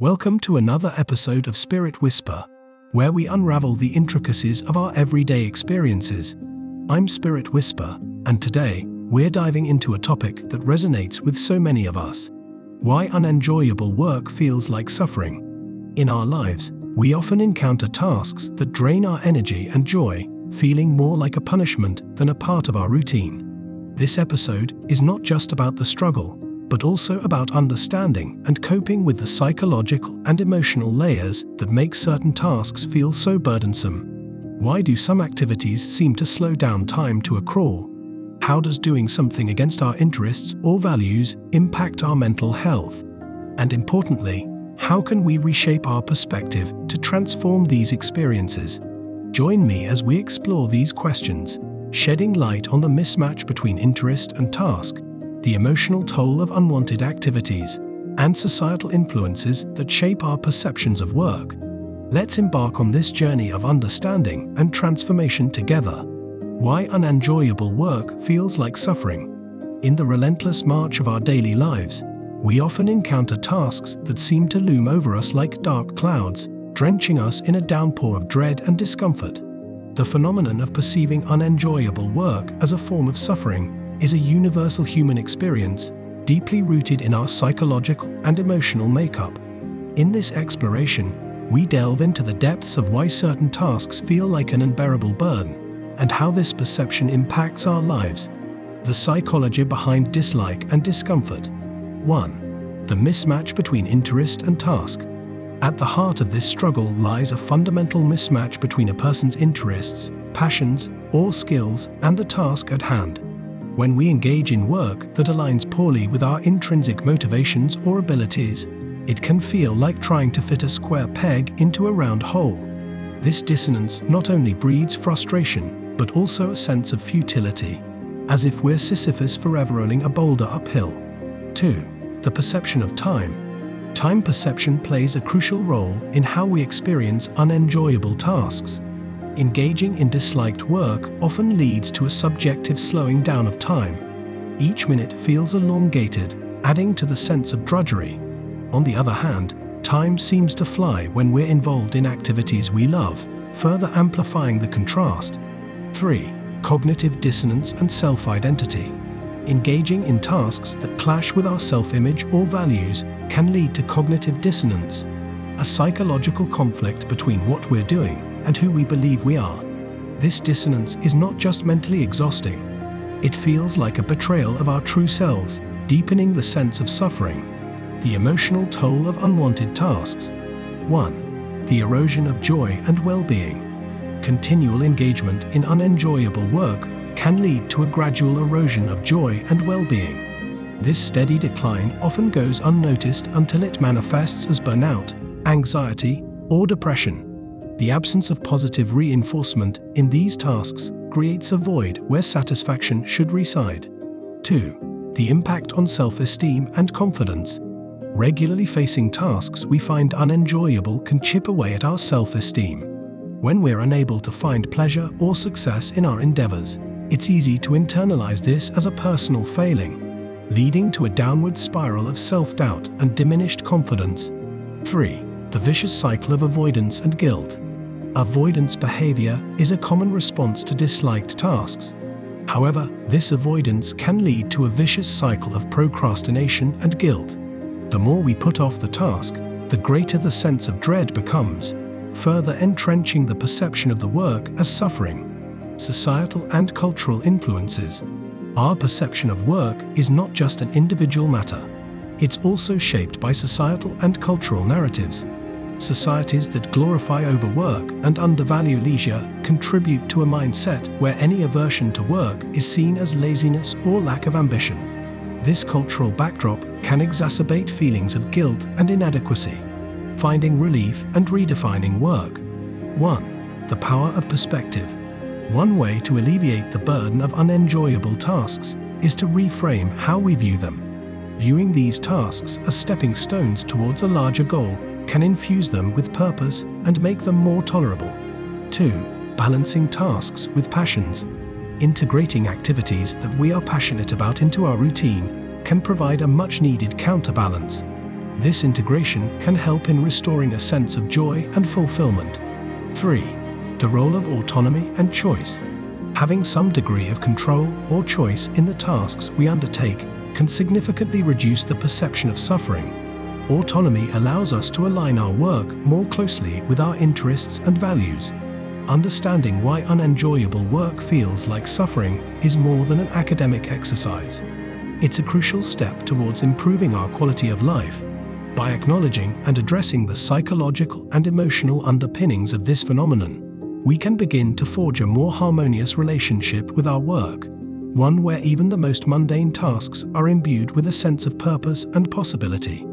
Welcome to another episode of Spirit Whisper, where we unravel the intricacies of our everyday experiences. I'm Spirit Whisper, and today, we're diving into a topic that resonates with so many of us why unenjoyable work feels like suffering. In our lives, we often encounter tasks that drain our energy and joy, feeling more like a punishment than a part of our routine. This episode is not just about the struggle, but also about understanding and coping with the psychological and emotional layers that make certain tasks feel so burdensome. Why do some activities seem to slow down time to a crawl? How does doing something against our interests or values impact our mental health? And importantly, how can we reshape our perspective to transform these experiences? Join me as we explore these questions, shedding light on the mismatch between interest and task, the emotional toll of unwanted activities, and societal influences that shape our perceptions of work. Let's embark on this journey of understanding and transformation together. Why unenjoyable work feels like suffering. In the relentless march of our daily lives, we often encounter tasks that seem to loom over us like dark clouds, drenching us in a downpour of dread and discomfort. The phenomenon of perceiving unenjoyable work as a form of suffering is a universal human experience, deeply rooted in our psychological and emotional makeup. In this exploration, we delve into the depths of why certain tasks feel like an unbearable burden and how this perception impacts our lives. The psychology behind dislike and discomfort. 1. The mismatch between interest and task. At the heart of this struggle lies a fundamental mismatch between a person's interests, passions, or skills and the task at hand. When we engage in work that aligns poorly with our intrinsic motivations or abilities, it can feel like trying to fit a square peg into a round hole. This dissonance not only breeds frustration, but also a sense of futility, as if we're Sisyphus forever rolling a boulder uphill. 2. The perception of time. Time perception plays a crucial role in how we experience unenjoyable tasks. Engaging in disliked work often leads to a subjective slowing down of time. Each minute feels elongated, adding to the sense of drudgery. On the other hand, time seems to fly when we're involved in activities we love, further amplifying the contrast. 3. Cognitive dissonance and self identity. Engaging in tasks that clash with our self image or values can lead to cognitive dissonance, a psychological conflict between what we're doing and who we believe we are. This dissonance is not just mentally exhausting, it feels like a betrayal of our true selves, deepening the sense of suffering. The emotional toll of unwanted tasks. 1. The erosion of joy and well being continual engagement in unenjoyable work can lead to a gradual erosion of joy and well being. This steady decline often goes unnoticed until it manifests as burnout, anxiety, or depression. The absence of positive reinforcement in these tasks creates a void where satisfaction should reside. 2. The impact on self esteem and confidence. Regularly facing tasks we find unenjoyable can chip away at our self esteem. When we're unable to find pleasure or success in our endeavors, it's easy to internalize this as a personal failing, leading to a downward spiral of self doubt and diminished confidence. 3. The vicious cycle of avoidance and guilt. Avoidance behavior is a common response to disliked tasks. However, this avoidance can lead to a vicious cycle of procrastination and guilt. The more we put off the task, the greater the sense of dread becomes, further entrenching the perception of the work as suffering. Societal and cultural influences. Our perception of work is not just an individual matter, it's also shaped by societal and cultural narratives. Societies that glorify overwork and undervalue leisure contribute to a mindset where any aversion to work is seen as laziness or lack of ambition. This cultural backdrop can exacerbate feelings of guilt and inadequacy finding relief and redefining work. 1. The power of perspective. One way to alleviate the burden of unenjoyable tasks is to reframe how we view them. Viewing these tasks as stepping stones towards a larger goal can infuse them with purpose and make them more tolerable. 2. Balancing tasks with passions. Integrating activities that we are passionate about into our routine can provide a much needed counterbalance This integration can help in restoring a sense of joy and fulfillment. 3. The role of autonomy and choice. Having some degree of control or choice in the tasks we undertake can significantly reduce the perception of suffering. Autonomy allows us to align our work more closely with our interests and values. Understanding why unenjoyable work feels like suffering is more than an academic exercise. It's a crucial step towards improving our quality of life. By acknowledging and addressing the psychological and emotional underpinnings of this phenomenon, we can begin to forge a more harmonious relationship with our work, one where even the most mundane tasks are imbued with a sense of purpose and possibility.